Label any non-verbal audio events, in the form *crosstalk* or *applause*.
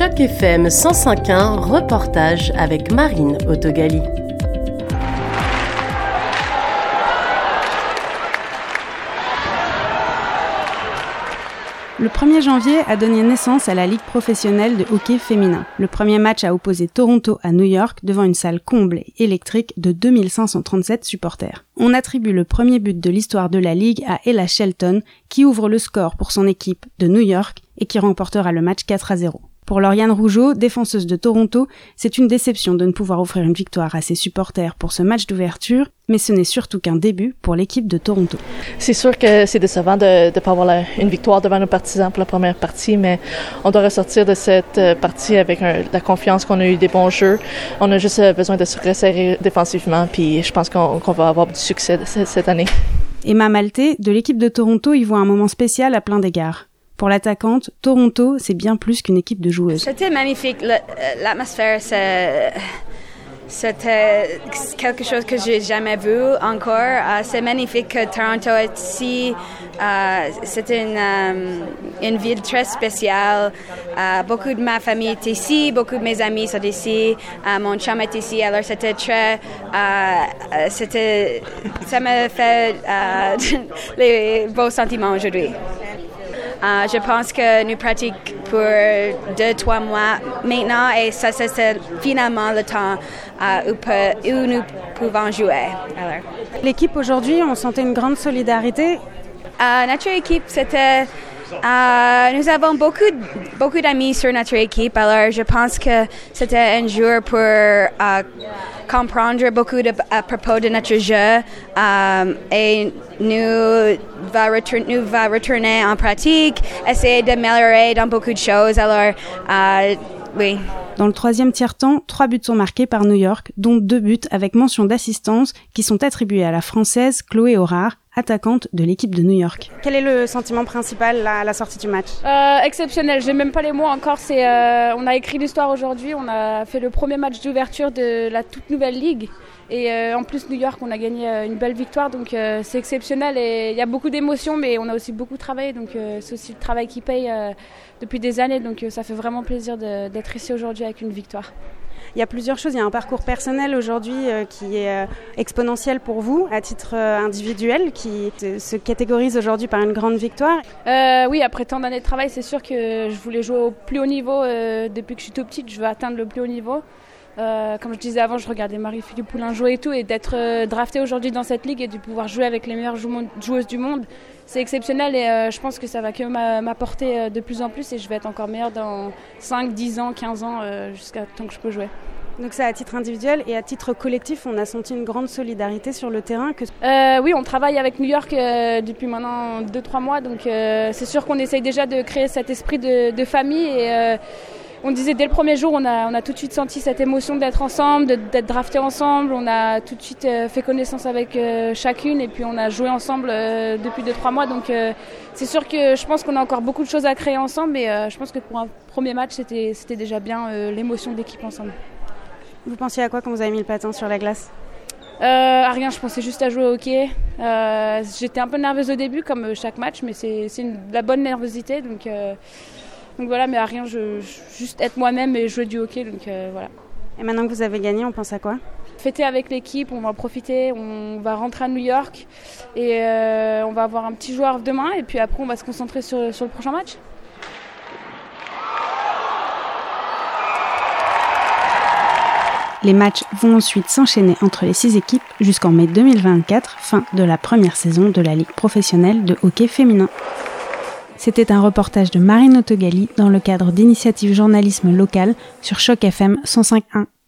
Choc FM 105.1, reportage avec Marine Autogali. Le 1er janvier a donné naissance à la Ligue professionnelle de hockey féminin. Le premier match a opposé Toronto à New York devant une salle comble et électrique de 2537 supporters. On attribue le premier but de l'histoire de la Ligue à Ella Shelton qui ouvre le score pour son équipe de New York et qui remportera le match 4 à 0. Pour Lauriane Rougeau, défenseuse de Toronto, c'est une déception de ne pouvoir offrir une victoire à ses supporters pour ce match d'ouverture, mais ce n'est surtout qu'un début pour l'équipe de Toronto. C'est sûr que c'est décevant de ne pas avoir une victoire devant nos partisans pour la première partie, mais on doit ressortir de cette euh, partie avec la confiance qu'on a eu des bons jeux. On a juste euh, besoin de se resserrer défensivement, puis je pense qu'on va avoir du succès cette année. Emma Malté, de l'équipe de Toronto, y voit un moment spécial à plein d'égards. Pour l'attaquante, Toronto, c'est bien plus qu'une équipe de joueuses. C'était magnifique. L'atmosphère, c'était quelque chose que j'ai jamais vu encore. Euh, c'est magnifique que Toronto est ici. Euh, c'était une, euh, une, ville très spéciale. beaucoup de ma famille est ici, beaucoup de mes amis sont ici. mon chum est ici, alors c'était très, c'était, ça m'a fait *laughs* les beaux sentiments aujourd'hui. Euh, je pense que nous pratiquons pour deux, trois mois maintenant et ça, c'est finalement le temps euh, où, nous pouvons jouer. L'équipe aujourd'hui, on sentait une grande solidarité. Euh, notre équipe, c'était nous avons beaucoup, beaucoup d'amis sur notre équipe, alors je pense que c'était un jour pour comprendre beaucoup à propos de notre jeu um, et nous va, nous va retourner en pratique, essayer d'améliorer dans beaucoup de choses. Alors, euh, oui. Dans le troisième tiers-temps, trois buts sont marqués par New York, dont deux buts avec mention d'assistance qui sont attribués à la Française Chloé Horard, attaquante de l'équipe de New York. Quel est le sentiment principal à la sortie du match? Euh, Exceptionnel, j'ai même pas les mots encore. C'est, euh, on a écrit l'histoire aujourd'hui, on a fait le premier match d'ouverture de la toute nouvelle ligue. Et euh, en plus, New York, on a gagné une belle victoire, donc c'est exceptionnel. Et il y a beaucoup d'émotions, mais on a aussi beaucoup travaillé, donc c'est aussi le travail qui paye depuis des années. Donc ça fait vraiment plaisir d'être ici aujourd'hui avec une victoire. Il y a plusieurs choses. Il y a un parcours personnel aujourd'hui euh, qui est euh, exponentiel pour vous à titre euh, individuel, qui se catégorise aujourd'hui par une grande victoire. oui, après tant d'années de travail, c'est sûr que je voulais jouer au plus haut niveau depuis que je suis tout petite. Je veux atteindre le plus haut niveau. Comme je disais avant, je regardais Marie-Philippe Poulin jouer et tout, et d'être draftée aujourd'hui dans cette ligue et de pouvoir jouer avec les meilleures joueuses du monde, c'est exceptionnel et je pense que ça va que m'apporter de plus en plus et je vais être encore meilleure dans 5, 10 ans, 15 ans, jusqu'à tant que je peux jouer. Donc ça à titre individuel et à titre collectif, on a senti une grande solidarité sur le terrain. Que... Euh, oui, on travaille avec New York euh, depuis maintenant 2-3 mois, donc euh, c'est sûr qu'on essaye déjà de créer cet esprit de, famille et on disait dès le premier jour, on a, on a tout de suite senti cette émotion d'être ensemble, d'être drafté ensemble. On a tout de suite fait connaissance avec chacune et puis on a joué ensemble depuis 2-3 mois. Donc c'est sûr que je pense qu'on a encore beaucoup de choses à créer ensemble, mais je pense que pour un premier match, c'était déjà bien l'émotion d'équipe ensemble. Vous pensiez à quoi quand vous avez mis le patin sur la glace? Euh, à rien, je pensais juste à jouer au hockey. Euh, j'étais un peu nerveuse au début, comme euh, chaque match, mais c'est de la bonne nervosité. Donc, donc voilà, mais à rien, je, juste être moi-même et jouer du hockey. Donc voilà. Et maintenant que vous avez gagné, on pense à quoi? Fêter avec l'équipe, on va en profiter, on va rentrer à New York et on va avoir un petit joueur demain et puis après on va se concentrer sur, sur le prochain match. Les matchs vont ensuite s'enchaîner entre les six équipes jusqu'en mai 2024, fin de la première saison de la Ligue professionnelle de hockey féminin. C'était un reportage de Marine Autogali dans le cadre d'initiatives journalisme local sur Choc FM 105.1.